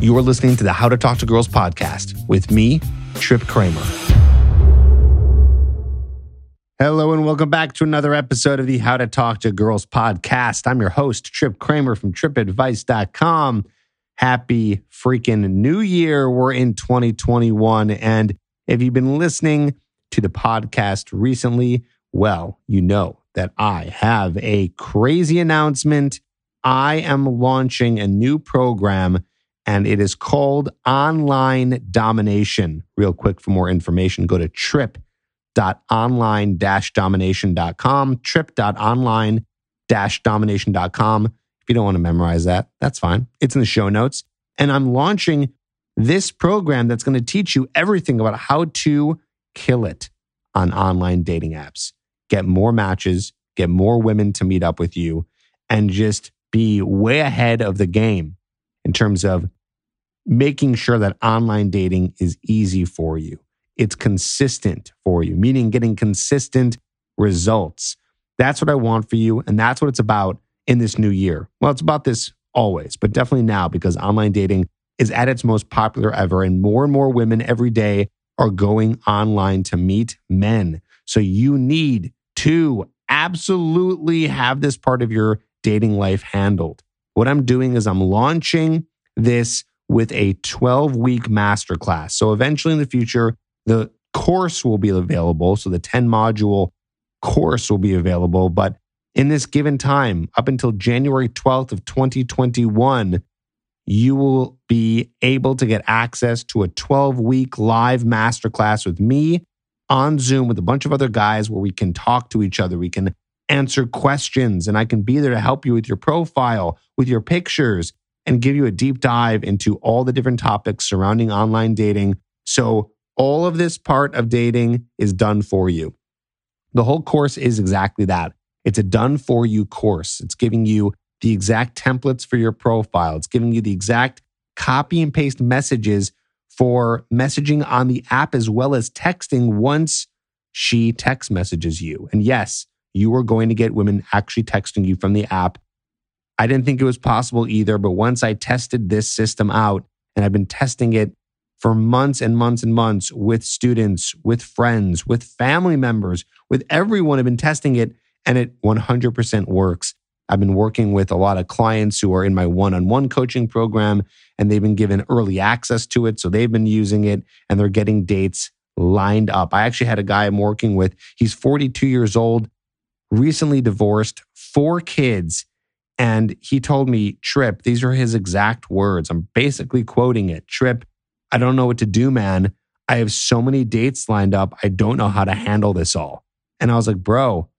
You are listening to the How to Talk to Girls podcast with me, Trip Kramer. Hello, and welcome back to another episode of the How to Talk to Girls podcast. I'm your host, Trip Kramer from tripadvice.com. Happy freaking new year. We're in 2021. And if you've been listening to the podcast recently, well, you know that I have a crazy announcement. I am launching a new program and it is called Online Domination. Real quick, for more information, go to trip.online-domination.com, trip.online-domination.com. If you don't want to memorize that, that's fine. It's in the show notes. And I'm launching this program that's going to teach you everything about how to kill it on online dating apps. Get more matches, get more women to meet up with you, and just be way ahead of the game in terms of making sure that online dating is easy for you. It's consistent for you, meaning getting consistent results. That's what I want for you. And that's what it's about in this new year. Well, it's about this always, but definitely now because online dating is at its most popular ever. And more and more women every day are going online to meet men. So you need to absolutely have this part of your dating life handled. What I'm doing is I'm launching this with a 12 week masterclass. So eventually in the future, the course will be available. So the 10 module course will be available. But in this given time, up until January 12th of 2021, you will be able to get access to a 12 week live masterclass with me on Zoom with a bunch of other guys where we can talk to each other. We can answer questions and I can be there to help you with your profile, with your pictures, and give you a deep dive into all the different topics surrounding online dating. So, all of this part of dating is done for you. The whole course is exactly that. It's a done for you course. It's giving you the exact templates for your profile, it's giving you the exact copy and paste messages for messaging on the app as well as texting once she text messages you. And yes, you are going to get women actually texting you from the app I didn't think it was possible either. But once I tested this system out, and I've been testing it for months and months and months with students, with friends, with family members, with everyone, I've been testing it and it 100% works. I've been working with a lot of clients who are in my one on one coaching program and they've been given early access to it. So they've been using it and they're getting dates lined up. I actually had a guy I'm working with. He's 42 years old, recently divorced, four kids. And he told me, Trip, these are his exact words. I'm basically quoting it Trip, I don't know what to do, man. I have so many dates lined up. I don't know how to handle this all. And I was like, Bro,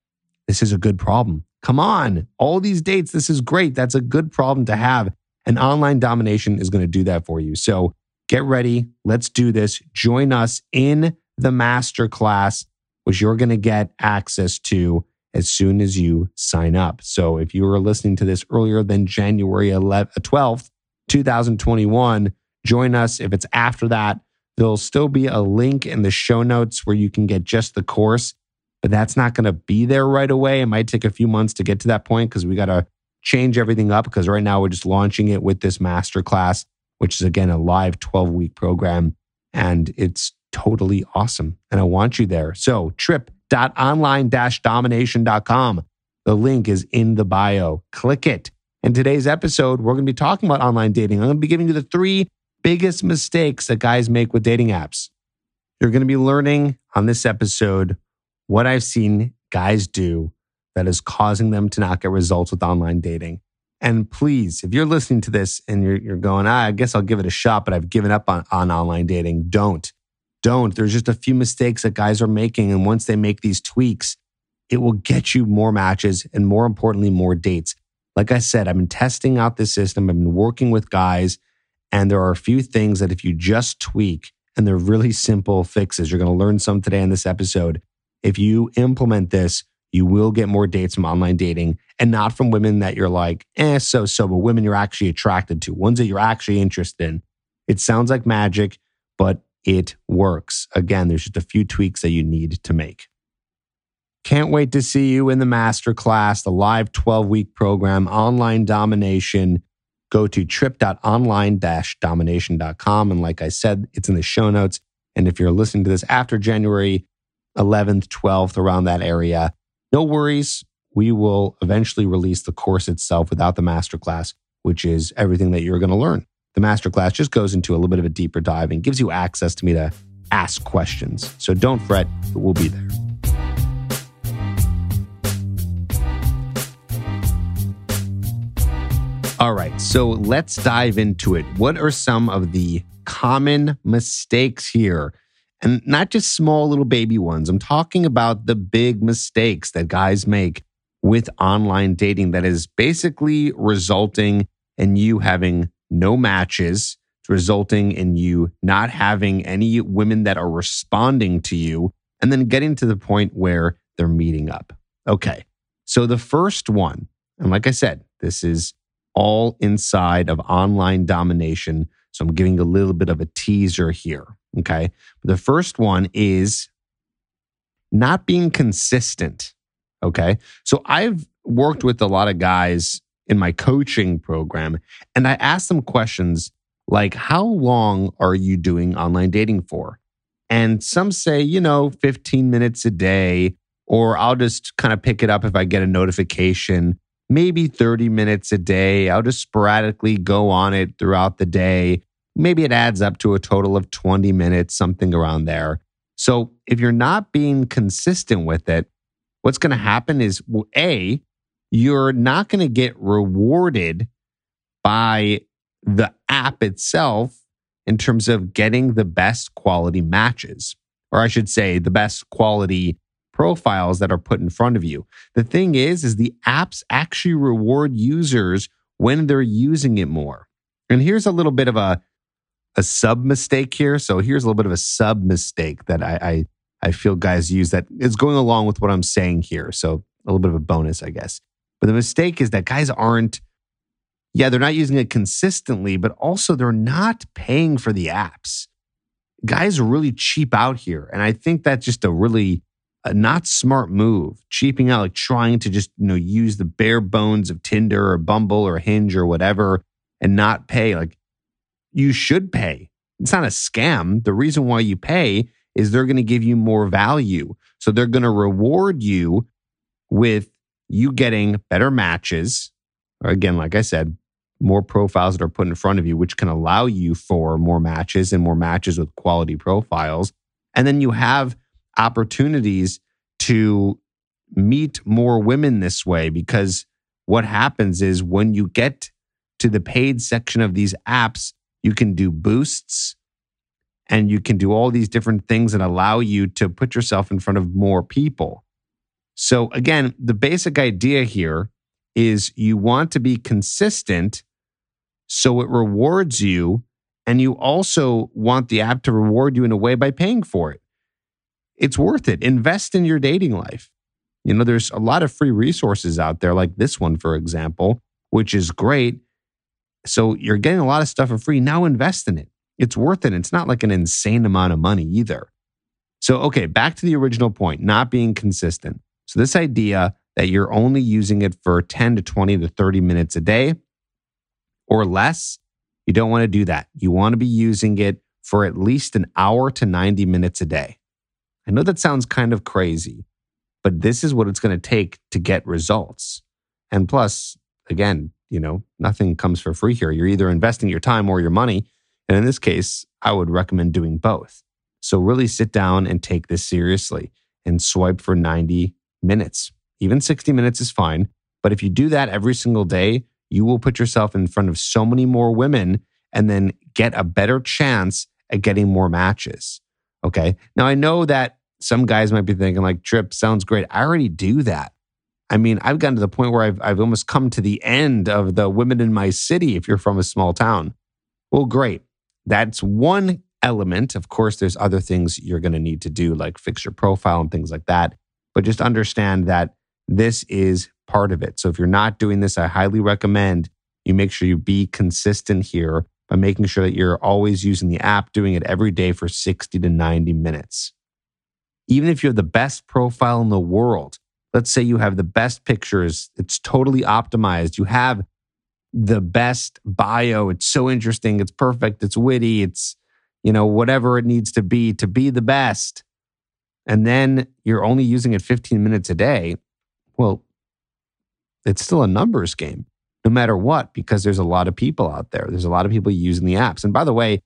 this is a good problem. Come on, all these dates. This is great. That's a good problem to have. And online domination is going to do that for you. So get ready. Let's do this. Join us in the master class, which you're going to get access to as soon as you sign up. So if you were listening to this earlier than January 11th, uh, 12th, 2021, join us. If it's after that, there'll still be a link in the show notes where you can get just the course, but that's not going to be there right away. It might take a few months to get to that point because we got to change everything up because right now we're just launching it with this masterclass, which is again a live 12 week program. And it's totally awesome. And I want you there. So trip online-domination.com. The link is in the bio. Click it. In today's episode, we're going to be talking about online dating. I'm going to be giving you the three biggest mistakes that guys make with dating apps. You're going to be learning on this episode what I've seen guys do that is causing them to not get results with online dating. And please, if you're listening to this and you're, you're going, ah, I guess I'll give it a shot, but I've given up on, on online dating, don't don't. There's just a few mistakes that guys are making. And once they make these tweaks, it will get you more matches and more importantly, more dates. Like I said, I've been testing out this system. I've been working with guys, and there are a few things that if you just tweak, and they're really simple fixes, you're going to learn some today in this episode. If you implement this, you will get more dates from online dating and not from women that you're like, eh, so so, but women you're actually attracted to, ones that you're actually interested in. It sounds like magic, but it works. Again, there's just a few tweaks that you need to make. Can't wait to see you in the masterclass, the live 12 week program, online domination. go to trip.online-domination.com. And like I said, it's in the show notes. And if you're listening to this after January 11th, 12th, around that area, no worries. We will eventually release the course itself without the masterclass, which is everything that you're going to learn. The masterclass just goes into a little bit of a deeper dive and gives you access to me to ask questions. So don't fret, we'll be there. All right, so let's dive into it. What are some of the common mistakes here? And not just small little baby ones. I'm talking about the big mistakes that guys make with online dating that is basically resulting in you having no matches. Resulting in you not having any women that are responding to you and then getting to the point where they're meeting up. Okay. So the first one, and like I said, this is all inside of online domination. So I'm giving a little bit of a teaser here. Okay. The first one is not being consistent. Okay. So I've worked with a lot of guys in my coaching program. And I ask them questions like, How long are you doing online dating for? And some say, you know, 15 minutes a day, or I'll just kind of pick it up if I get a notification, maybe 30 minutes a day. I'll just sporadically go on it throughout the day. Maybe it adds up to a total of 20 minutes, something around there. So if you're not being consistent with it, what's going to happen is A, you're not going to get rewarded by the app itself in terms of getting the best quality matches, or I should say, the best quality profiles that are put in front of you. The thing is, is the apps actually reward users when they're using it more. And here's a little bit of a a sub mistake here. So here's a little bit of a sub mistake that I, I I feel guys use that is going along with what I'm saying here. So a little bit of a bonus, I guess. But the mistake is that guys aren't, yeah, they're not using it consistently, but also they're not paying for the apps. Guys are really cheap out here. And I think that's just a really a not smart move, cheaping out, like trying to just, you know, use the bare bones of Tinder or Bumble or Hinge or whatever and not pay. Like you should pay. It's not a scam. The reason why you pay is they're going to give you more value. So they're going to reward you with you getting better matches. Again, like I said, more profiles that are put in front of you, which can allow you for more matches and more matches with quality profiles. And then you have opportunities to meet more women this way because what happens is when you get to the paid section of these apps, you can do boosts and you can do all these different things that allow you to put yourself in front of more people. So, again, the basic idea here is you want to be consistent so it rewards you. And you also want the app to reward you in a way by paying for it. It's worth it. Invest in your dating life. You know, there's a lot of free resources out there, like this one, for example, which is great. So you're getting a lot of stuff for free. Now invest in it. It's worth it. It's not like an insane amount of money either. So, okay, back to the original point not being consistent. So, this idea that you're only using it for 10 to 20 to 30 minutes a day or less, you don't want to do that. You want to be using it for at least an hour to 90 minutes a day. I know that sounds kind of crazy, but this is what it's going to take to get results. And plus, again, you know, nothing comes for free here. You're either investing your time or your money. And in this case, I would recommend doing both. So really sit down and take this seriously and swipe for 90 minutes. Even 60 minutes is fine. But if you do that every single day, you will put yourself in front of so many more women and then get a better chance at getting more matches. Okay. Now, I know that some guys might be thinking, like, Trip sounds great. I already do that. I mean, I've gotten to the point where I've, I've almost come to the end of the women in my city if you're from a small town. Well, great. That's one element. Of course, there's other things you're going to need to do, like fix your profile and things like that. But just understand that this is part of it. So if you're not doing this, I highly recommend you make sure you be consistent here by making sure that you're always using the app, doing it every day for 60 to 90 minutes. Even if you have the best profile in the world, let's say you have the best pictures, it's totally optimized, you have the best bio. It's so interesting. It's perfect. It's witty. It's, you know, whatever it needs to be to be the best. And then you're only using it 15 minutes a day. Well, it's still a numbers game no matter what, because there's a lot of people out there. There's a lot of people using the apps. And by the way,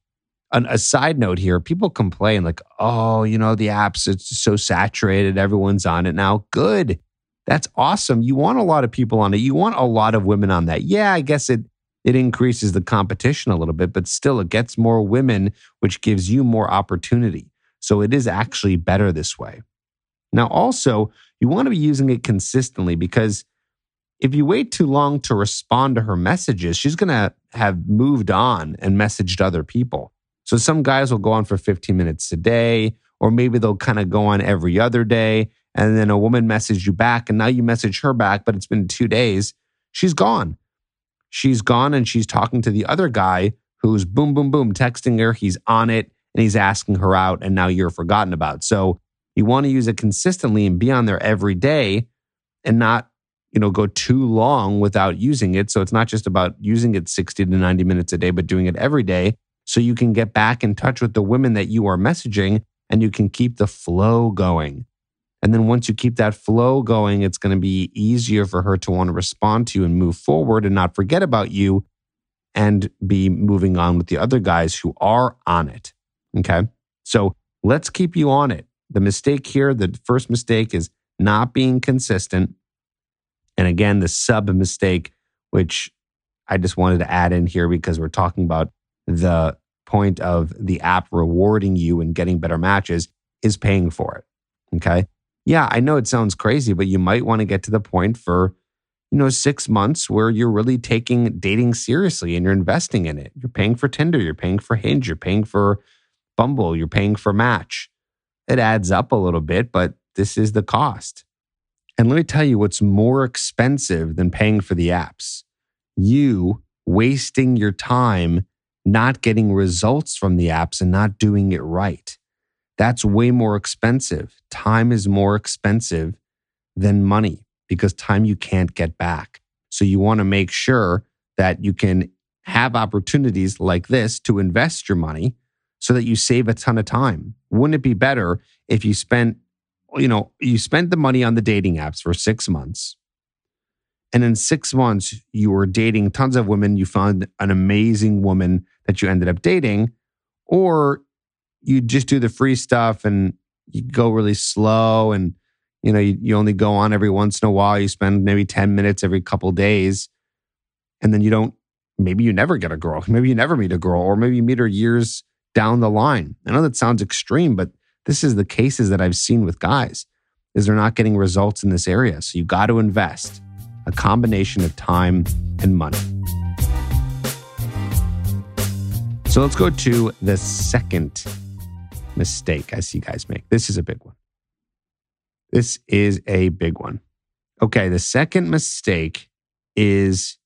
an, a side note here people complain like, oh, you know, the apps, it's so saturated. Everyone's on it now. Good. That's awesome. You want a lot of people on it. You want a lot of women on that. Yeah, I guess it it increases the competition a little bit, but still it gets more women, which gives you more opportunity. So it is actually better this way. Now, also, you want to be using it consistently because if you wait too long to respond to her messages, she's going to have moved on and messaged other people. So some guys will go on for 15 minutes a day, or maybe they'll kind of go on every other day. And then a woman messaged you back, and now you message her back, but it's been two days. She's gone. She's gone, and she's talking to the other guy who's boom, boom, boom, texting her. He's on it, and he's asking her out, and now you're forgotten about. So you want to use it consistently and be on there every day and not you know go too long without using it. So it's not just about using it 60 to 90 minutes a day but doing it every day so you can get back in touch with the women that you are messaging and you can keep the flow going. And then once you keep that flow going it's going to be easier for her to want to respond to you and move forward and not forget about you and be moving on with the other guys who are on it okay so let's keep you on it the mistake here the first mistake is not being consistent and again, the sub mistake, which I just wanted to add in here because we're talking about the point of the app rewarding you and getting better matches is paying for it. Okay. Yeah, I know it sounds crazy, but you might want to get to the point for, you know, six months where you're really taking dating seriously and you're investing in it. You're paying for Tinder, you're paying for Hinge, you're paying for Bumble, you're paying for Match. It adds up a little bit, but this is the cost. And let me tell you what's more expensive than paying for the apps you wasting your time not getting results from the apps and not doing it right. That's way more expensive. Time is more expensive than money because time you can't get back. So you want to make sure that you can have opportunities like this to invest your money so that you save a ton of time. Wouldn't it be better if you spent you know, you spent the money on the dating apps for six months. And in six months, you were dating tons of women. You found an amazing woman that you ended up dating, or you just do the free stuff and you go really slow and you know you, you only go on every once in a while you spend maybe 10 minutes every couple days and then you don't maybe you never get a girl maybe you never meet a girl or maybe you meet her years down the line i know that sounds extreme but this is the cases that I've seen with guys is they're not getting results in this area. So you got to invest a combination of time and money. So let's go to the second mistake I see guys make. This is a big one. This is a big one. Okay, the second mistake is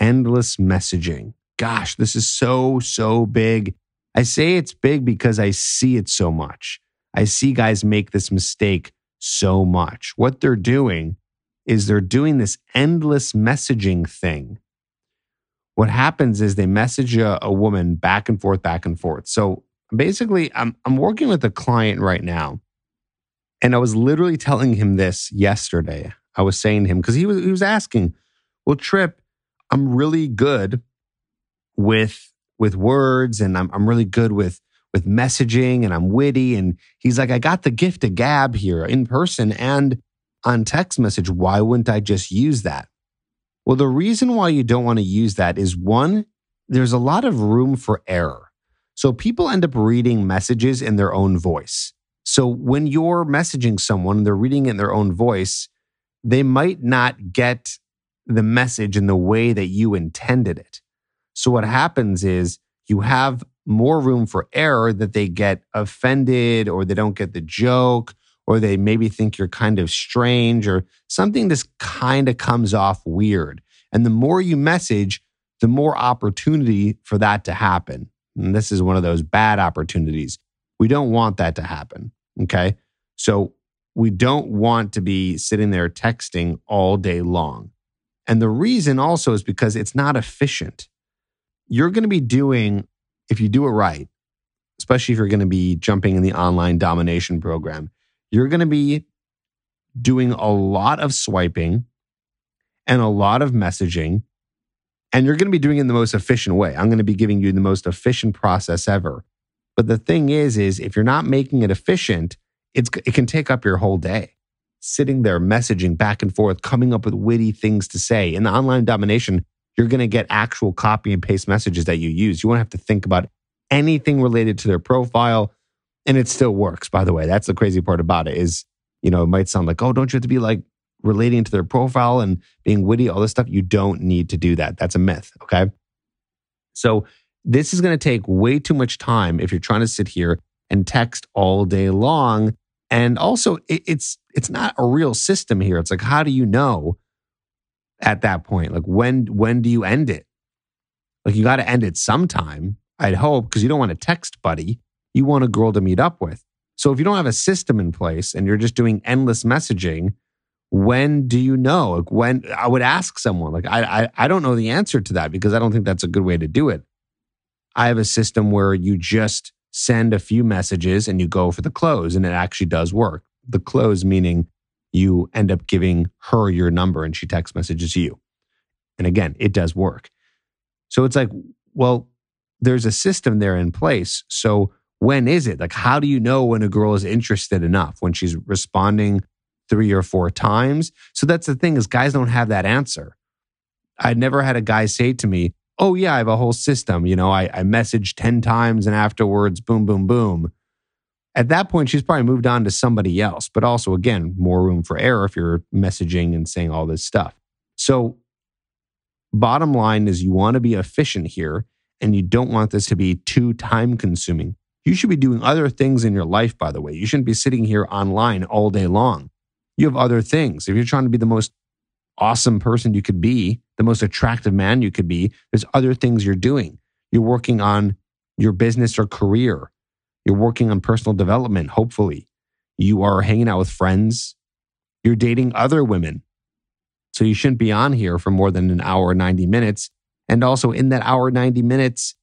endless messaging. Gosh, this is so, so big. I say it's big because I see it so much. I see guys make this mistake so much. What they're doing is they're doing this endless messaging thing. What happens is they message a, a woman back and forth, back and forth. So basically, I'm, I'm working with a client right now. And I was literally telling him this yesterday. I was saying to him, because he was, he was asking, Well, Trip, I'm really good with with words and I'm, I'm really good with with messaging and I'm witty. And he's like, I got the gift of gab here in person and on text message. Why wouldn't I just use that? Well, the reason why you don't want to use that is one, there's a lot of room for error. So people end up reading messages in their own voice. So when you're messaging someone, they're reading it in their own voice, they might not get the message in the way that you intended it. So what happens is you have more room for error that they get offended or they don't get the joke or they maybe think you're kind of strange or something just kind of comes off weird. And the more you message, the more opportunity for that to happen. And this is one of those bad opportunities. We don't want that to happen. Okay. So we don't want to be sitting there texting all day long. And the reason also is because it's not efficient. You're going to be doing, if you do it right, especially if you're going to be jumping in the online domination program, you're going to be doing a lot of swiping and a lot of messaging. And you're going to be doing it in the most efficient way. I'm going to be giving you the most efficient process ever. But the thing is, is if you're not making it efficient, it's, it can take up your whole day sitting there messaging back and forth, coming up with witty things to say. In the online domination, you're going to get actual copy and paste messages that you use. You won't have to think about anything related to their profile. And it still works, by the way. That's the crazy part about it is, you know, it might sound like, oh, don't you have to be like relating to their profile and being witty, all this stuff? You don't need to do that. That's a myth. Okay. So this is going to take way too much time if you're trying to sit here and text all day long and also, it, it's it's not a real system here. It's like, how do you know at that point? Like, when when do you end it? Like, you got to end it sometime. I'd hope because you don't want a text buddy. You want a girl to meet up with. So if you don't have a system in place and you're just doing endless messaging, when do you know? Like when I would ask someone, like I, I I don't know the answer to that because I don't think that's a good way to do it. I have a system where you just send a few messages and you go for the close, and it actually does work. The close meaning you end up giving her your number and she text messages you. And again, it does work. So it's like, well, there's a system there in place. So when is it? Like, how do you know when a girl is interested enough? When she's responding three or four times? So that's the thing is guys don't have that answer. I never had a guy say to me, oh yeah, I have a whole system. You know, I, I message 10 times and afterwards, boom, boom, boom. At that point, she's probably moved on to somebody else, but also, again, more room for error if you're messaging and saying all this stuff. So, bottom line is you want to be efficient here and you don't want this to be too time consuming. You should be doing other things in your life, by the way. You shouldn't be sitting here online all day long. You have other things. If you're trying to be the most awesome person you could be, the most attractive man you could be, there's other things you're doing. You're working on your business or career. You're working on personal development, hopefully. You are hanging out with friends. You're dating other women. So you shouldn't be on here for more than an hour, 90 minutes. And also, in that hour, 90 minutes,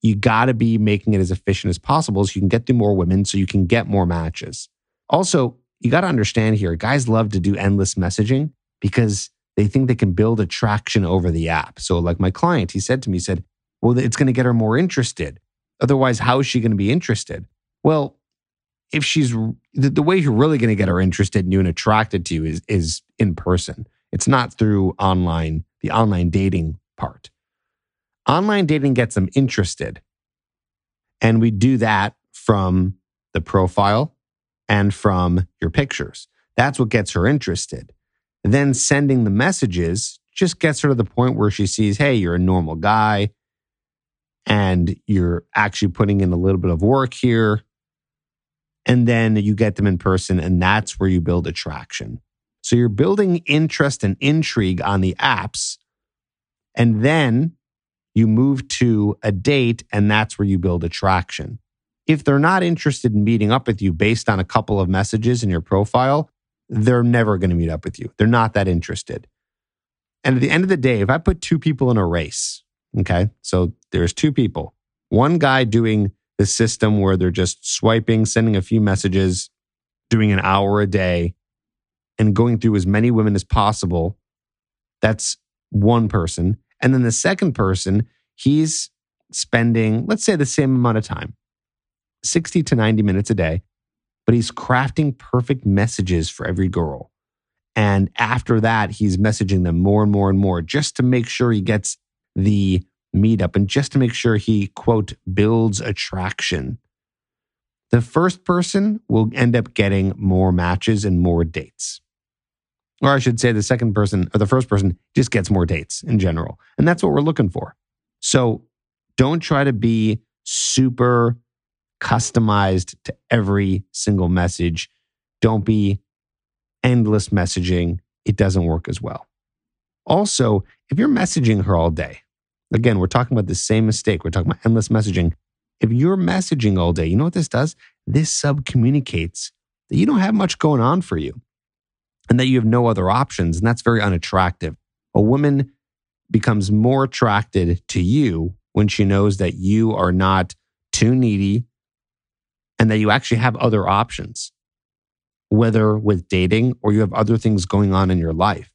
you got to be making it as efficient as possible so you can get through more women so you can get more matches. Also, you got to understand here guys love to do endless messaging because they think they can build attraction over the app. So, like my client, he said to me, he said, Well, it's going to get her more interested. Otherwise, how is she going to be interested? Well, if she's the, the way you're really going to get her interested in you and attracted to you is, is in person. It's not through online, the online dating part. Online dating gets them interested. And we do that from the profile and from your pictures. That's what gets her interested. Then sending the messages just gets her to the point where she sees, hey, you're a normal guy and you're actually putting in a little bit of work here. And then you get them in person, and that's where you build attraction. So you're building interest and intrigue on the apps. And then you move to a date, and that's where you build attraction. If they're not interested in meeting up with you based on a couple of messages in your profile, they're never going to meet up with you. They're not that interested. And at the end of the day, if I put two people in a race, okay, so there's two people, one guy doing the system where they're just swiping, sending a few messages, doing an hour a day, and going through as many women as possible. That's one person. And then the second person, he's spending, let's say, the same amount of time 60 to 90 minutes a day but he's crafting perfect messages for every girl. And after that, he's messaging them more and more and more just to make sure he gets the meetup and just to make sure he, quote, builds attraction. The first person will end up getting more matches and more dates. Or I should say, the second person or the first person just gets more dates in general. And that's what we're looking for. So don't try to be super customized to every single message. Don't be endless messaging. It doesn't work as well. Also, if you're messaging her all day, again, we're talking about the same mistake. We're talking about endless messaging. If you're messaging all day, you know what this does? This sub communicates that you don't have much going on for you and that you have no other options. And that's very unattractive. A woman becomes more attracted to you when she knows that you are not too needy and that you actually have other options, whether with dating or you have other things going on in your life,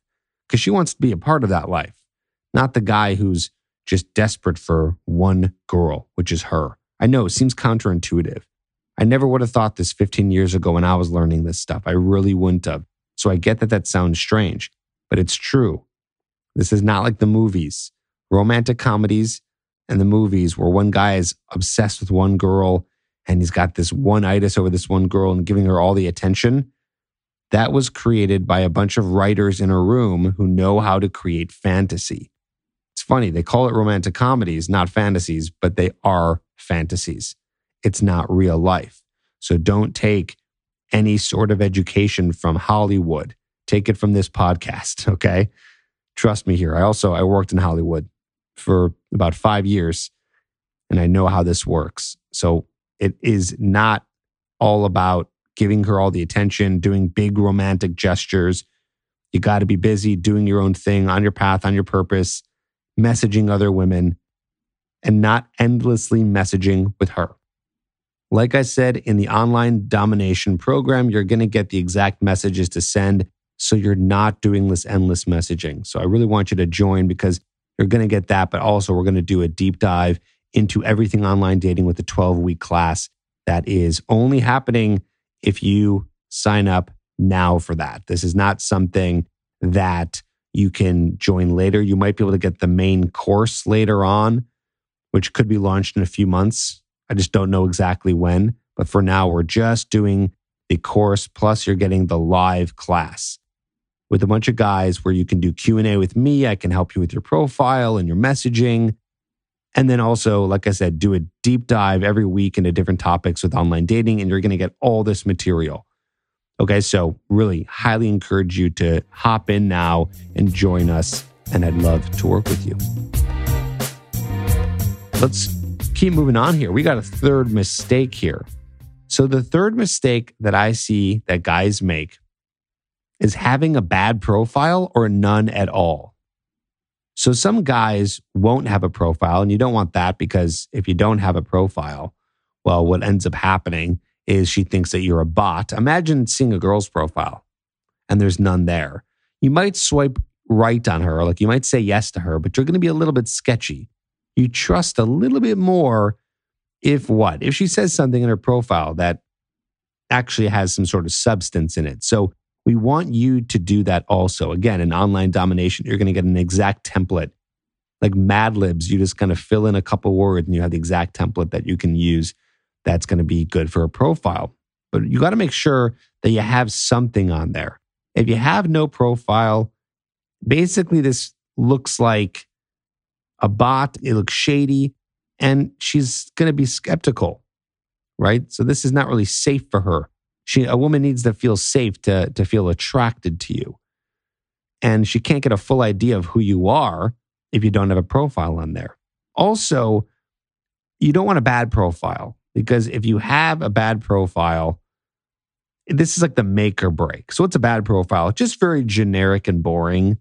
because she wants to be a part of that life, not the guy who's just desperate for one girl, which is her. I know it seems counterintuitive. I never would have thought this 15 years ago when I was learning this stuff. I really wouldn't have. So I get that that sounds strange, but it's true. This is not like the movies, romantic comedies and the movies where one guy is obsessed with one girl and he's got this one itis over this one girl and giving her all the attention. That was created by a bunch of writers in a room who know how to create fantasy. Funny, they call it romantic comedies, not fantasies, but they are fantasies. It's not real life. So don't take any sort of education from Hollywood. Take it from this podcast, okay? Trust me here. I also I worked in Hollywood for about 5 years and I know how this works. So it is not all about giving her all the attention, doing big romantic gestures. You got to be busy doing your own thing on your path, on your purpose, messaging other women, and not endlessly messaging with her. Like I said, in the online domination program, you're going to get the exact messages to send. So you're not doing this endless messaging. So I really want you to join because you're going to get that. But also, we're going to do a deep dive into everything online dating with a 12 week class that is only happening if you sign up now for that. This is not something that you can join later. You might be able to get the main course later on, which could be launched in a few months. I just don't know exactly when. But for now, we're just doing the course plus you're getting the live class with a bunch of guys where you can do Q&A with me. I can help you with your profile and your messaging. And then also, like I said, do a deep dive every week into different topics with online dating, and you're going to get all this material. Okay, so really highly encourage you to hop in now and join us. And I'd love to work with you. Let's keep moving on here. We got a third mistake here. So, the third mistake that I see that guys make is having a bad profile or none at all. So some guys won't have a profile, and you don't want that because if you don't have a profile, well, what ends up happening is she thinks that you're a bot. Imagine seeing a girl's profile and there's none there. You might swipe right on her, like you might say yes to her, but you're going to be a little bit sketchy. You trust a little bit more if what? If she says something in her profile that actually has some sort of substance in it. So we want you to do that also. Again, in online domination, you're going to get an exact template. Like Mad Libs, you just kind of fill in a couple words and you have the exact template that you can use that's going to be good for a profile. But you got to make sure that you have something on there. If you have no profile, basically this looks like a bot, it looks shady, and she's going to be skeptical, right? So this is not really safe for her. She, a woman needs to feel safe to, to feel attracted to you. And she can't get a full idea of who you are if you don't have a profile on there. Also, you don't want a bad profile because if you have a bad profile, this is like the make or break. So, what's a bad profile? Just very generic and boring.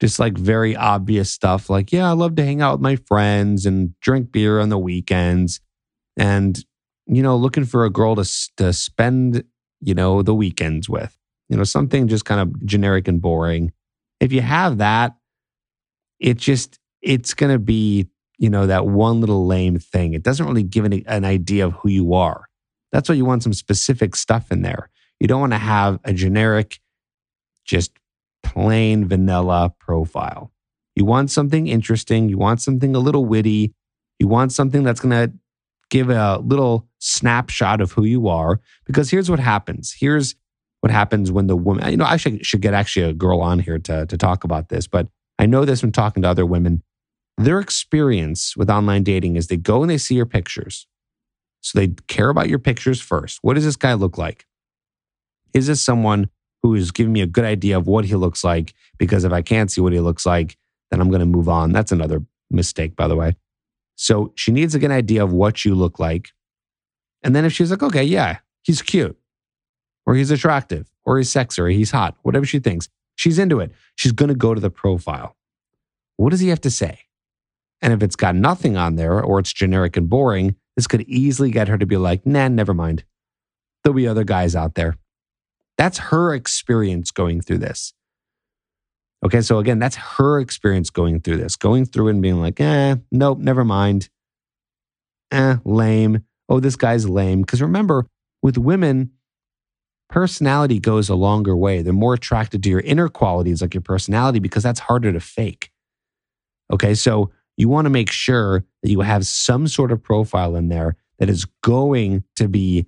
Just like very obvious stuff like, yeah, I love to hang out with my friends and drink beer on the weekends. And, you know, looking for a girl to, to spend you know, the weekends with, you know, something just kind of generic and boring. If you have that, it just, it's going to be, you know, that one little lame thing. It doesn't really give an, an idea of who you are. That's why you want some specific stuff in there. You don't want to have a generic, just plain vanilla profile. You want something interesting. You want something a little witty. You want something that's going to give a little snapshot of who you are. Because here's what happens. Here's what happens when the woman, you know, I should, should get actually a girl on here to, to talk about this, but I know this from talking to other women. Their experience with online dating is they go and they see your pictures. So they care about your pictures first. What does this guy look like? Is this someone who is giving me a good idea of what he looks like? Because if I can't see what he looks like, then I'm going to move on. That's another mistake, by the way. So she needs to get an idea of what you look like. And then if she's like, okay, yeah, he's cute, or he's attractive, or he's sexy, or he's hot, whatever she thinks, she's into it. She's going to go to the profile. what does he have to say? And if it's got nothing on there or it's generic and boring, this could easily get her to be like, nah, never mind. There'll be other guys out there. That's her experience going through this. Okay, so again, that's her experience going through this, going through and being like, eh, nope, never mind. Eh, lame. Oh, this guy's lame. Because remember, with women, personality goes a longer way. They're more attracted to your inner qualities, like your personality, because that's harder to fake. Okay, so you want to make sure that you have some sort of profile in there that is going to be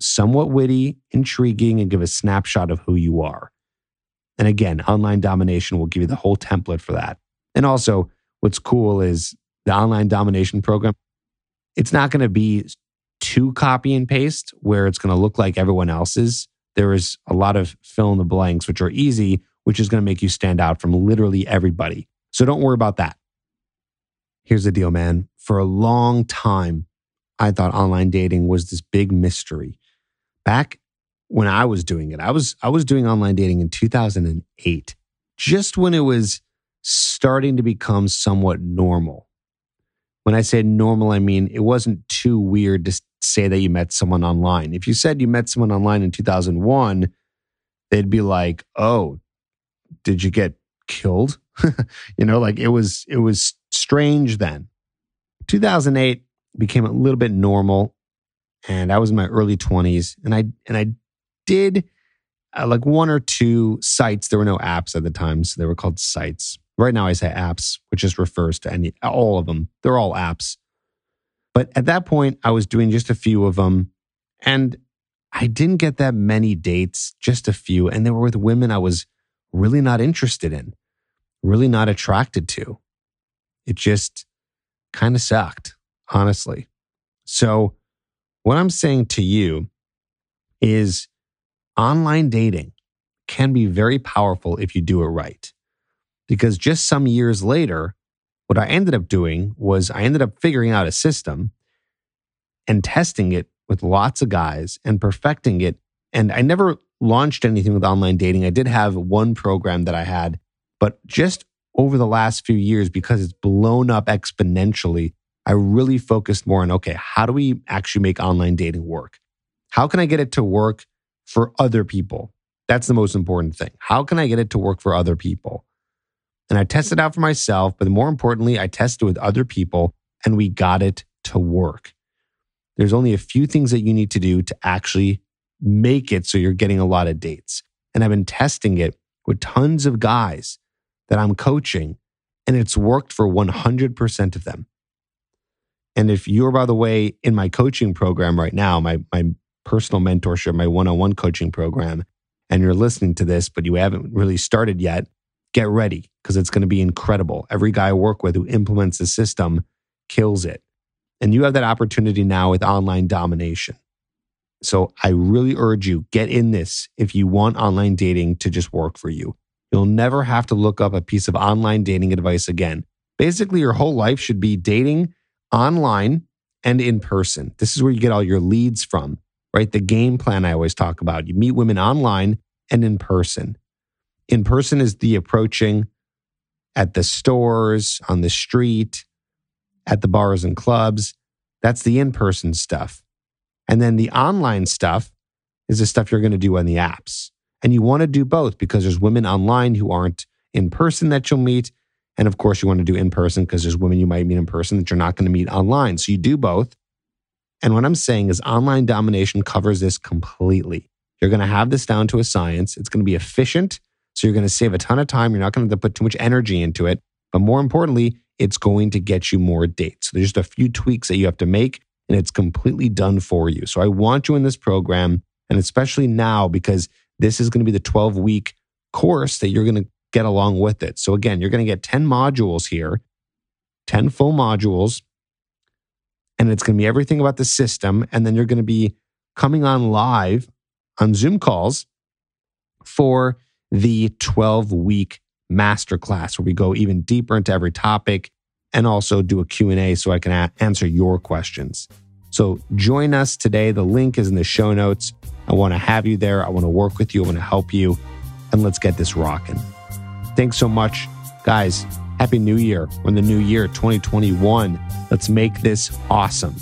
somewhat witty, intriguing, and give a snapshot of who you are. And again, online domination will give you the whole template for that. And also, what's cool is the online domination program, it's not going to be too copy and paste where it's going to look like everyone else's. There is a lot of fill in the blanks, which are easy, which is going to make you stand out from literally everybody. So don't worry about that. Here's the deal, man. For a long time, I thought online dating was this big mystery. Back when I was doing it, I was I was doing online dating in 2008, just when it was starting to become somewhat normal. When I say normal, I mean it wasn't too weird to say that you met someone online. If you said you met someone online in 2001, they'd be like, "Oh, did you get killed?" you know, like it was it was strange then. 2008 became a little bit normal and I was in my early 20s and I and I did uh, like one or two sites there were no apps at the time so they were called sites. Right now I say apps which just refers to any all of them. They're all apps. But at that point I was doing just a few of them and I didn't get that many dates, just a few and they were with women I was really not interested in, really not attracted to. It just kind of sucked, honestly. So, what I'm saying to you is online dating can be very powerful if you do it right. Because just some years later, what I ended up doing was I ended up figuring out a system and testing it with lots of guys and perfecting it. And I never launched anything with online dating. I did have one program that I had, but just over the last few years, because it's blown up exponentially, I really focused more on okay, how do we actually make online dating work? How can I get it to work for other people? That's the most important thing. How can I get it to work for other people? And I tested it out for myself, but more importantly, I tested with other people and we got it to work. There's only a few things that you need to do to actually make it so you're getting a lot of dates. And I've been testing it with tons of guys that I'm coaching, and it's worked for 100% of them. And if you're, by the way, in my coaching program right now, my, my personal mentorship, my one on one coaching program, and you're listening to this, but you haven't really started yet, get ready because it's going to be incredible. Every guy I work with who implements the system kills it. And you have that opportunity now with online domination. So I really urge you get in this if you want online dating to just work for you. You'll never have to look up a piece of online dating advice again. Basically, your whole life should be dating online and in person. This is where you get all your leads from, right? The game plan I always talk about. You meet women online and in person. In person is the approaching at the stores, on the street, at the bars and clubs. That's the in person stuff. And then the online stuff is the stuff you're going to do on the apps. And you want to do both because there's women online who aren't in person that you'll meet. And of course, you want to do in person because there's women you might meet in person that you're not going to meet online. So you do both. And what I'm saying is online domination covers this completely. You're going to have this down to a science. It's going to be efficient. So you're going to save a ton of time. You're not going to to put too much energy into it. But more importantly, it's going to get you more dates. So there's just a few tweaks that you have to make and it's completely done for you. So I want you in this program, and especially now because this is going to be the 12 week course that you're going to get along with it. So again, you're going to get 10 modules here, 10 full modules, and it's going to be everything about the system. And then you're going to be coming on live on Zoom calls for the 12 week masterclass where we go even deeper into every topic and also do a Q&A so I can a- answer your questions. So join us today. The link is in the show notes. I want to have you there. I want to work with you. I want to help you. And let's get this rocking. Thanks so much, guys. Happy New Year. We're in the new year, 2021. Let's make this awesome.